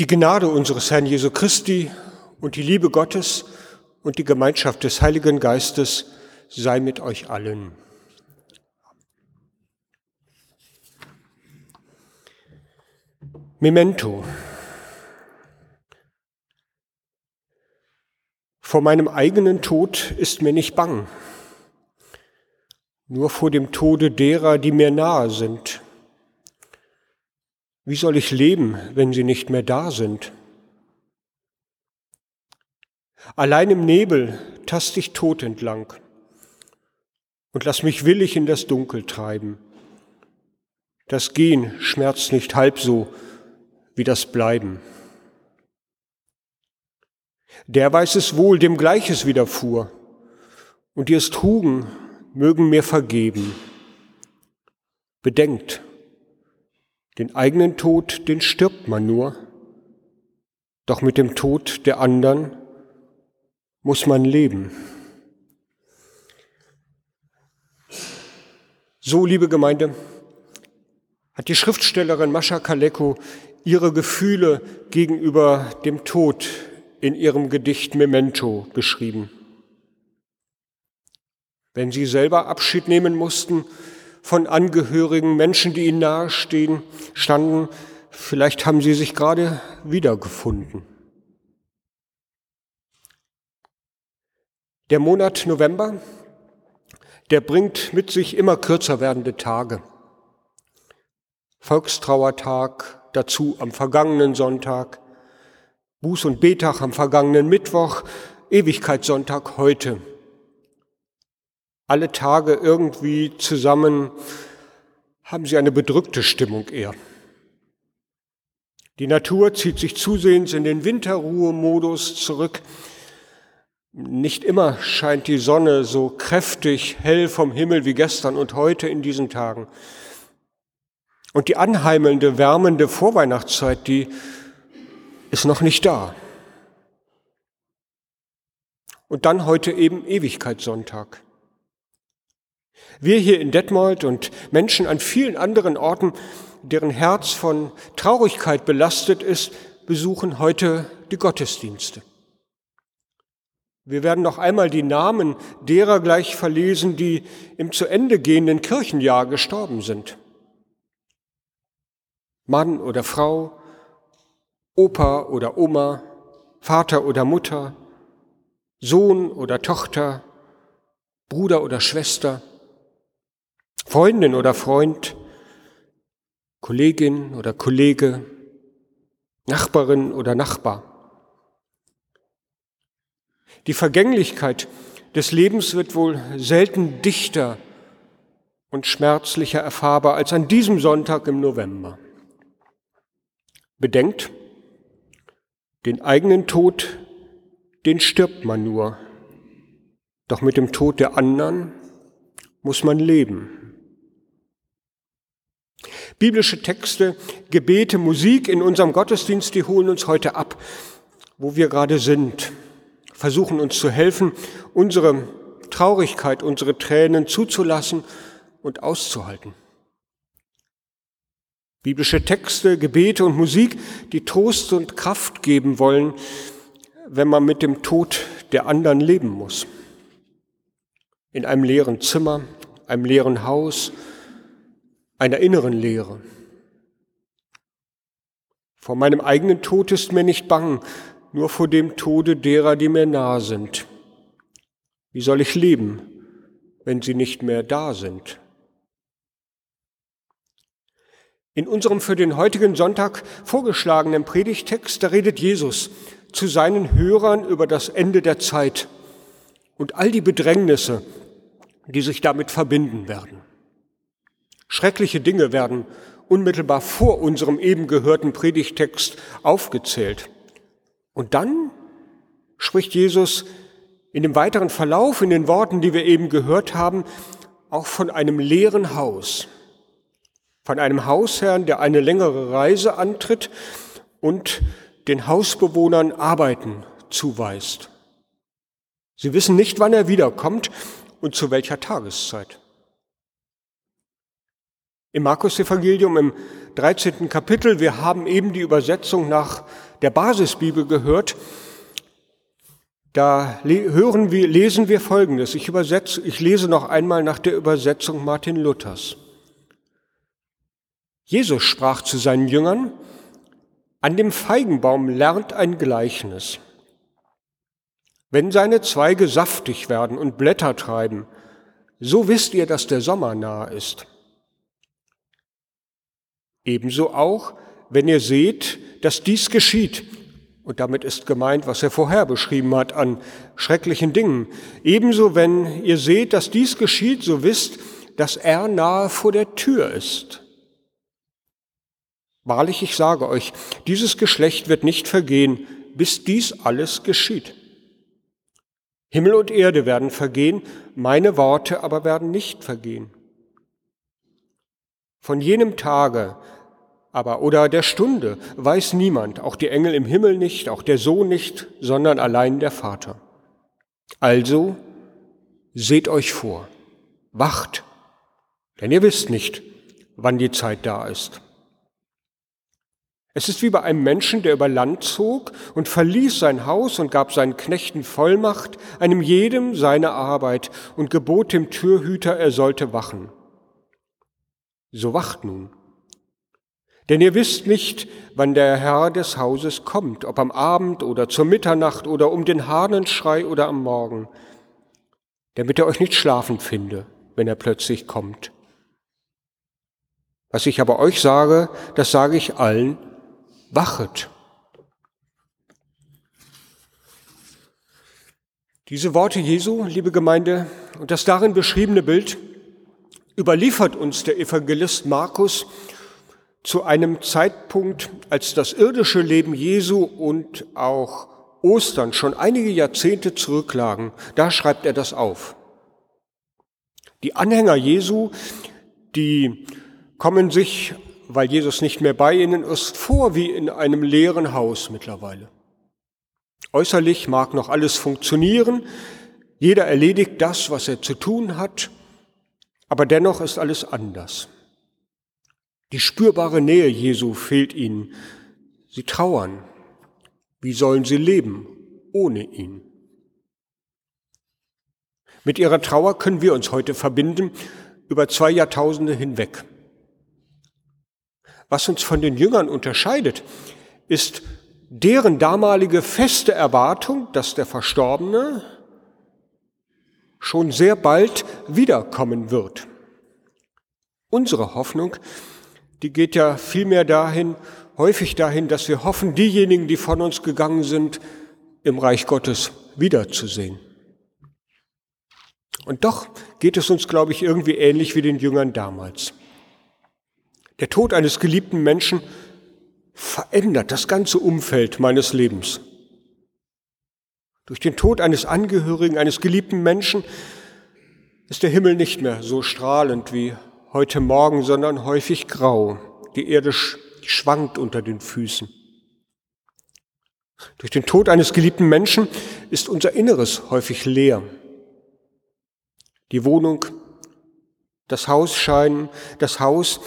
Die Gnade unseres Herrn Jesu Christi und die Liebe Gottes und die Gemeinschaft des Heiligen Geistes sei mit euch allen. Memento. Vor meinem eigenen Tod ist mir nicht bang, nur vor dem Tode derer, die mir nahe sind. Wie soll ich leben, wenn sie nicht mehr da sind? Allein im Nebel tast ich tot entlang und lass mich willig in das Dunkel treiben. Das Gehen schmerzt nicht halb so wie das Bleiben. Der weiß es wohl, dem Gleiches widerfuhr, und die es trugen, mögen mir vergeben. Bedenkt, den eigenen Tod, den stirbt man nur, doch mit dem Tod der anderen muss man leben. So, liebe Gemeinde, hat die Schriftstellerin Mascha Kaleko ihre Gefühle gegenüber dem Tod in ihrem Gedicht Memento beschrieben. Wenn sie selber Abschied nehmen mussten von Angehörigen, Menschen, die ihnen nahestehen, standen, vielleicht haben sie sich gerade wiedergefunden. Der Monat November, der bringt mit sich immer kürzer werdende Tage. Volkstrauertag, dazu am vergangenen Sonntag, Buß- und Betag am vergangenen Mittwoch, Ewigkeitssonntag heute. Alle Tage irgendwie zusammen haben sie eine bedrückte Stimmung eher. Die Natur zieht sich zusehends in den Winterruhemodus zurück. Nicht immer scheint die Sonne so kräftig hell vom Himmel wie gestern und heute in diesen Tagen. Und die anheimelnde, wärmende Vorweihnachtszeit, die ist noch nicht da. Und dann heute eben Ewigkeitssonntag. Wir hier in Detmold und Menschen an vielen anderen Orten, deren Herz von Traurigkeit belastet ist, besuchen heute die Gottesdienste. Wir werden noch einmal die Namen derer gleich verlesen, die im zu Ende gehenden Kirchenjahr gestorben sind. Mann oder Frau, Opa oder Oma, Vater oder Mutter, Sohn oder Tochter, Bruder oder Schwester, Freundin oder Freund, Kollegin oder Kollege, Nachbarin oder Nachbar. Die Vergänglichkeit des Lebens wird wohl selten dichter und schmerzlicher erfahrbar als an diesem Sonntag im November. Bedenkt, den eigenen Tod, den stirbt man nur. Doch mit dem Tod der anderen muss man leben. Biblische Texte, Gebete, Musik in unserem Gottesdienst, die holen uns heute ab, wo wir gerade sind, versuchen uns zu helfen, unsere Traurigkeit, unsere Tränen zuzulassen und auszuhalten. Biblische Texte, Gebete und Musik, die Trost und Kraft geben wollen, wenn man mit dem Tod der anderen leben muss. In einem leeren Zimmer, einem leeren Haus, einer inneren Leere. Vor meinem eigenen Tod ist mir nicht bang, nur vor dem Tode derer, die mir nahe sind. Wie soll ich leben, wenn sie nicht mehr da sind? In unserem für den heutigen Sonntag vorgeschlagenen Predigtext, da redet Jesus zu seinen Hörern über das Ende der Zeit und all die Bedrängnisse, die sich damit verbinden werden. Schreckliche Dinge werden unmittelbar vor unserem eben gehörten Predigtext aufgezählt. Und dann spricht Jesus in dem weiteren Verlauf, in den Worten, die wir eben gehört haben, auch von einem leeren Haus von einem Hausherrn, der eine längere Reise antritt und den Hausbewohnern Arbeiten zuweist. Sie wissen nicht, wann er wiederkommt und zu welcher Tageszeit. Im Markus Evangelium im 13. Kapitel, wir haben eben die Übersetzung nach der Basisbibel gehört, da hören wir, lesen wir Folgendes. Ich übersetze, ich lese noch einmal nach der Übersetzung Martin Luthers. Jesus sprach zu seinen Jüngern, an dem Feigenbaum lernt ein Gleichnis. Wenn seine Zweige saftig werden und Blätter treiben, so wisst ihr, dass der Sommer nahe ist. Ebenso auch, wenn ihr seht, dass dies geschieht, und damit ist gemeint, was er vorher beschrieben hat an schrecklichen Dingen. Ebenso, wenn ihr seht, dass dies geschieht, so wisst, dass er nahe vor der Tür ist. Wahrlich, ich sage euch, dieses Geschlecht wird nicht vergehen, bis dies alles geschieht. Himmel und Erde werden vergehen, meine Worte aber werden nicht vergehen. Von jenem Tage aber oder der Stunde weiß niemand, auch die Engel im Himmel nicht, auch der Sohn nicht, sondern allein der Vater. Also seht euch vor, wacht, denn ihr wisst nicht, wann die Zeit da ist. Es ist wie bei einem Menschen, der über Land zog und verließ sein Haus und gab seinen Knechten Vollmacht, einem jedem seine Arbeit und gebot dem Türhüter, er sollte wachen. So wacht nun. Denn ihr wisst nicht, wann der Herr des Hauses kommt, ob am Abend oder zur Mitternacht oder um den Hahnenschrei oder am Morgen, damit er euch nicht schlafen finde, wenn er plötzlich kommt. Was ich aber euch sage, das sage ich allen, wachet. Diese Worte Jesu, liebe Gemeinde, und das darin beschriebene Bild überliefert uns der Evangelist Markus zu einem Zeitpunkt, als das irdische Leben Jesu und auch Ostern schon einige Jahrzehnte zurücklagen. Da schreibt er das auf. Die Anhänger Jesu, die kommen sich weil Jesus nicht mehr bei ihnen ist, vor wie in einem leeren Haus mittlerweile. Äußerlich mag noch alles funktionieren, jeder erledigt das, was er zu tun hat, aber dennoch ist alles anders. Die spürbare Nähe Jesu fehlt ihnen. Sie trauern. Wie sollen sie leben ohne ihn? Mit ihrer Trauer können wir uns heute verbinden, über zwei Jahrtausende hinweg. Was uns von den Jüngern unterscheidet, ist deren damalige feste Erwartung, dass der Verstorbene schon sehr bald wiederkommen wird. Unsere Hoffnung, die geht ja vielmehr dahin, häufig dahin, dass wir hoffen, diejenigen, die von uns gegangen sind, im Reich Gottes wiederzusehen. Und doch geht es uns, glaube ich, irgendwie ähnlich wie den Jüngern damals. Der Tod eines geliebten Menschen verändert das ganze Umfeld meines Lebens. Durch den Tod eines Angehörigen, eines geliebten Menschen ist der Himmel nicht mehr so strahlend wie heute Morgen, sondern häufig grau. Die Erde schwankt unter den Füßen. Durch den Tod eines geliebten Menschen ist unser Inneres häufig leer. Die Wohnung, das Haus scheinen, das Haus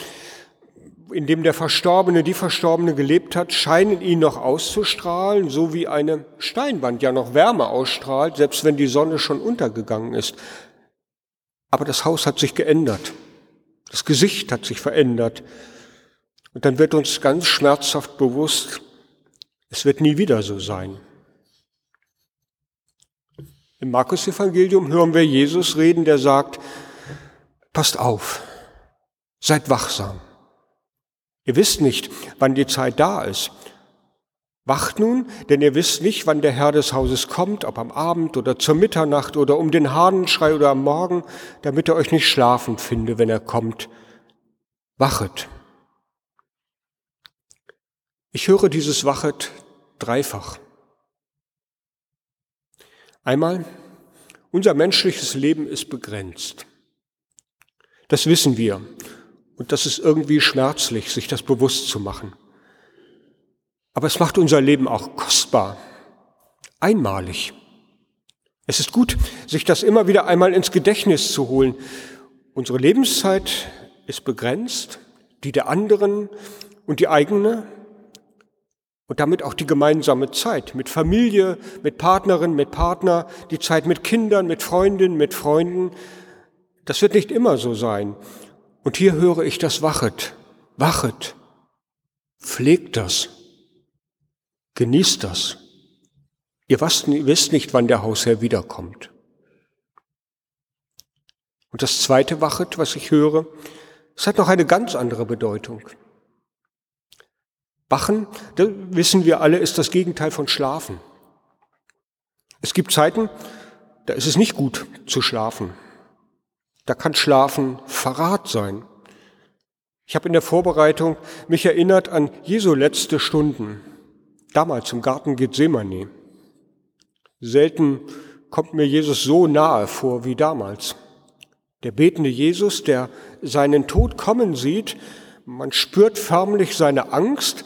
in dem der Verstorbene, die Verstorbene gelebt hat, scheinen ihn noch auszustrahlen, so wie eine Steinwand ja noch Wärme ausstrahlt, selbst wenn die Sonne schon untergegangen ist. Aber das Haus hat sich geändert. Das Gesicht hat sich verändert. Und dann wird uns ganz schmerzhaft bewusst, es wird nie wieder so sein. Im Markus-Evangelium hören wir Jesus reden, der sagt, passt auf, seid wachsam. Ihr wisst nicht, wann die Zeit da ist. Wacht nun, denn ihr wisst nicht, wann der Herr des Hauses kommt, ob am Abend oder zur Mitternacht oder um den Hahnenschrei oder am Morgen, damit er euch nicht schlafen finde, wenn er kommt. Wachet. Ich höre dieses Wachet dreifach. Einmal, unser menschliches Leben ist begrenzt. Das wissen wir. Und das ist irgendwie schmerzlich, sich das bewusst zu machen. Aber es macht unser Leben auch kostbar, einmalig. Es ist gut, sich das immer wieder einmal ins Gedächtnis zu holen. Unsere Lebenszeit ist begrenzt, die der anderen und die eigene. Und damit auch die gemeinsame Zeit mit Familie, mit Partnerin, mit Partner, die Zeit mit Kindern, mit Freundinnen, mit Freunden. Das wird nicht immer so sein. Und hier höre ich das Wachet, wachet, pflegt das, genießt das. Ihr wisst nicht, wann der Hausherr wiederkommt. Und das zweite Wachet, was ich höre, es hat noch eine ganz andere Bedeutung. Wachen, da wissen wir alle, ist das Gegenteil von Schlafen. Es gibt Zeiten, da ist es nicht gut zu schlafen. Da kann Schlafen Verrat sein. Ich habe in der Vorbereitung mich erinnert an Jesu letzte Stunden, damals im Garten Gethsemane. Selten kommt mir Jesus so nahe vor wie damals. Der betende Jesus, der seinen Tod kommen sieht, man spürt förmlich seine Angst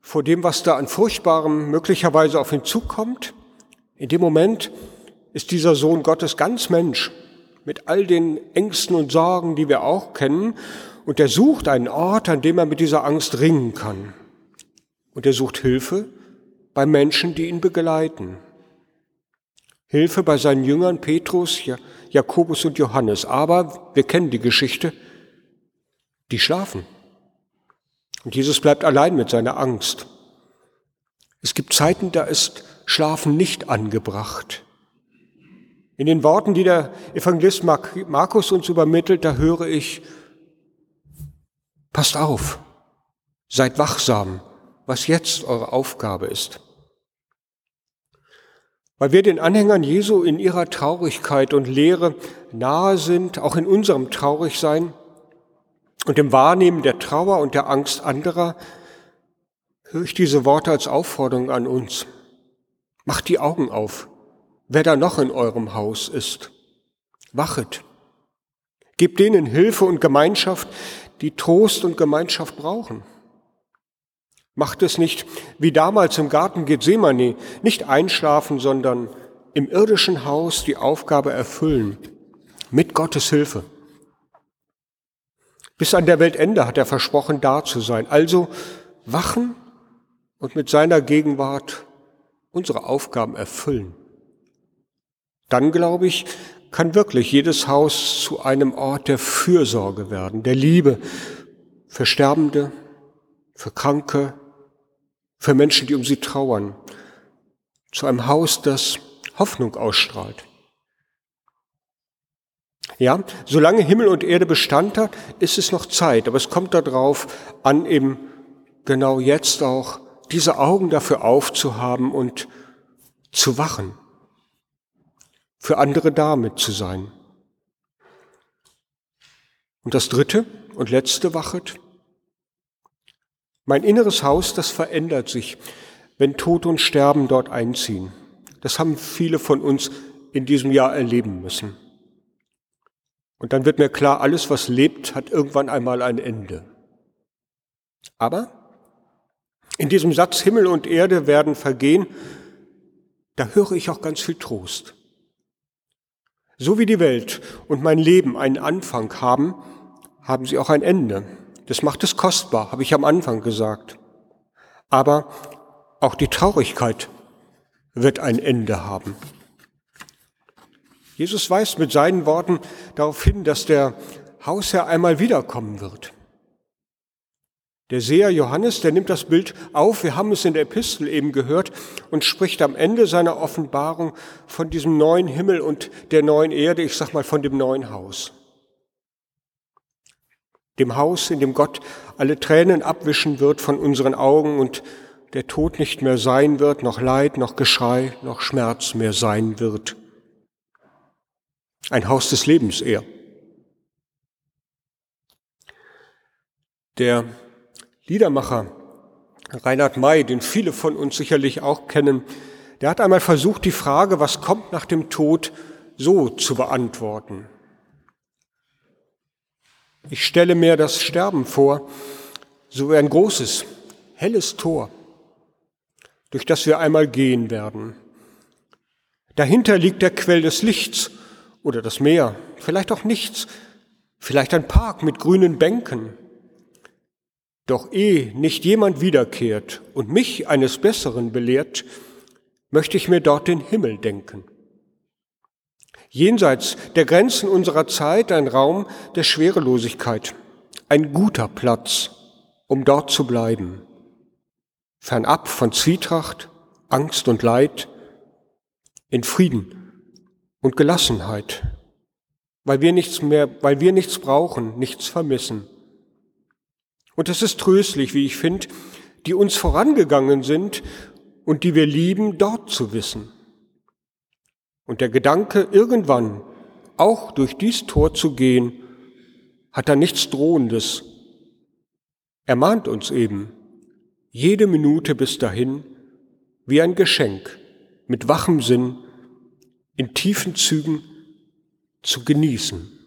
vor dem, was da an Furchtbarem möglicherweise auf ihn zukommt. In dem Moment ist dieser Sohn Gottes ganz Mensch mit all den Ängsten und Sorgen, die wir auch kennen. Und er sucht einen Ort, an dem er mit dieser Angst ringen kann. Und er sucht Hilfe bei Menschen, die ihn begleiten. Hilfe bei seinen Jüngern Petrus, Jakobus und Johannes. Aber wir kennen die Geschichte, die schlafen. Und Jesus bleibt allein mit seiner Angst. Es gibt Zeiten, da ist Schlafen nicht angebracht. In den Worten, die der Evangelist Markus uns übermittelt, da höre ich, passt auf, seid wachsam, was jetzt eure Aufgabe ist. Weil wir den Anhängern Jesu in ihrer Traurigkeit und Lehre nahe sind, auch in unserem Traurigsein und im Wahrnehmen der Trauer und der Angst anderer, höre ich diese Worte als Aufforderung an uns. Macht die Augen auf, wer da noch in eurem Haus ist. Wachet. Gebt denen Hilfe und Gemeinschaft, die Trost und Gemeinschaft brauchen. Macht es nicht wie damals im Garten Gethsemane, nicht einschlafen, sondern im irdischen Haus die Aufgabe erfüllen, mit Gottes Hilfe. Bis an der Weltende hat er versprochen, da zu sein. Also wachen und mit seiner Gegenwart unsere Aufgaben erfüllen. Dann, glaube ich, kann wirklich jedes Haus zu einem Ort der Fürsorge werden, der Liebe für Sterbende, für Kranke, für Menschen, die um sie trauern, zu einem Haus, das Hoffnung ausstrahlt. Ja, solange Himmel und Erde Bestand hat, ist es noch Zeit, aber es kommt darauf an, eben genau jetzt auch diese Augen dafür aufzuhaben und zu wachen, für andere damit zu sein. Und das dritte und letzte wachet, mein inneres Haus, das verändert sich, wenn Tod und Sterben dort einziehen. Das haben viele von uns in diesem Jahr erleben müssen. Und dann wird mir klar, alles, was lebt, hat irgendwann einmal ein Ende. Aber in diesem Satz Himmel und Erde werden vergehen, da höre ich auch ganz viel Trost. So wie die Welt und mein Leben einen Anfang haben, haben sie auch ein Ende. Das macht es kostbar, habe ich am Anfang gesagt. Aber auch die Traurigkeit wird ein Ende haben. Jesus weist mit seinen Worten darauf hin, dass der Hausherr einmal wiederkommen wird. Der Seher Johannes, der nimmt das Bild auf, wir haben es in der Epistel eben gehört, und spricht am Ende seiner Offenbarung von diesem neuen Himmel und der neuen Erde, ich sag mal von dem neuen Haus dem Haus, in dem Gott alle Tränen abwischen wird von unseren Augen und der Tod nicht mehr sein wird, noch Leid, noch Geschrei, noch Schmerz mehr sein wird. Ein Haus des Lebens eher. Der Liedermacher Reinhard May, den viele von uns sicherlich auch kennen, der hat einmal versucht, die Frage, was kommt nach dem Tod, so zu beantworten. Ich stelle mir das Sterben vor, so wie ein großes, helles Tor, durch das wir einmal gehen werden. Dahinter liegt der Quell des Lichts oder das Meer, vielleicht auch nichts, vielleicht ein Park mit grünen Bänken. Doch ehe nicht jemand wiederkehrt und mich eines Besseren belehrt, möchte ich mir dort den Himmel denken. Jenseits der Grenzen unserer Zeit ein Raum der Schwerelosigkeit, ein guter Platz, um dort zu bleiben. Fernab von Zwietracht, Angst und Leid, in Frieden und Gelassenheit, weil wir nichts mehr, weil wir nichts brauchen, nichts vermissen. Und es ist tröstlich, wie ich finde, die uns vorangegangen sind und die wir lieben, dort zu wissen. Und der Gedanke, irgendwann auch durch dies Tor zu gehen, hat da nichts Drohendes. Er mahnt uns eben, jede Minute bis dahin wie ein Geschenk, mit wachem Sinn, in tiefen Zügen zu genießen.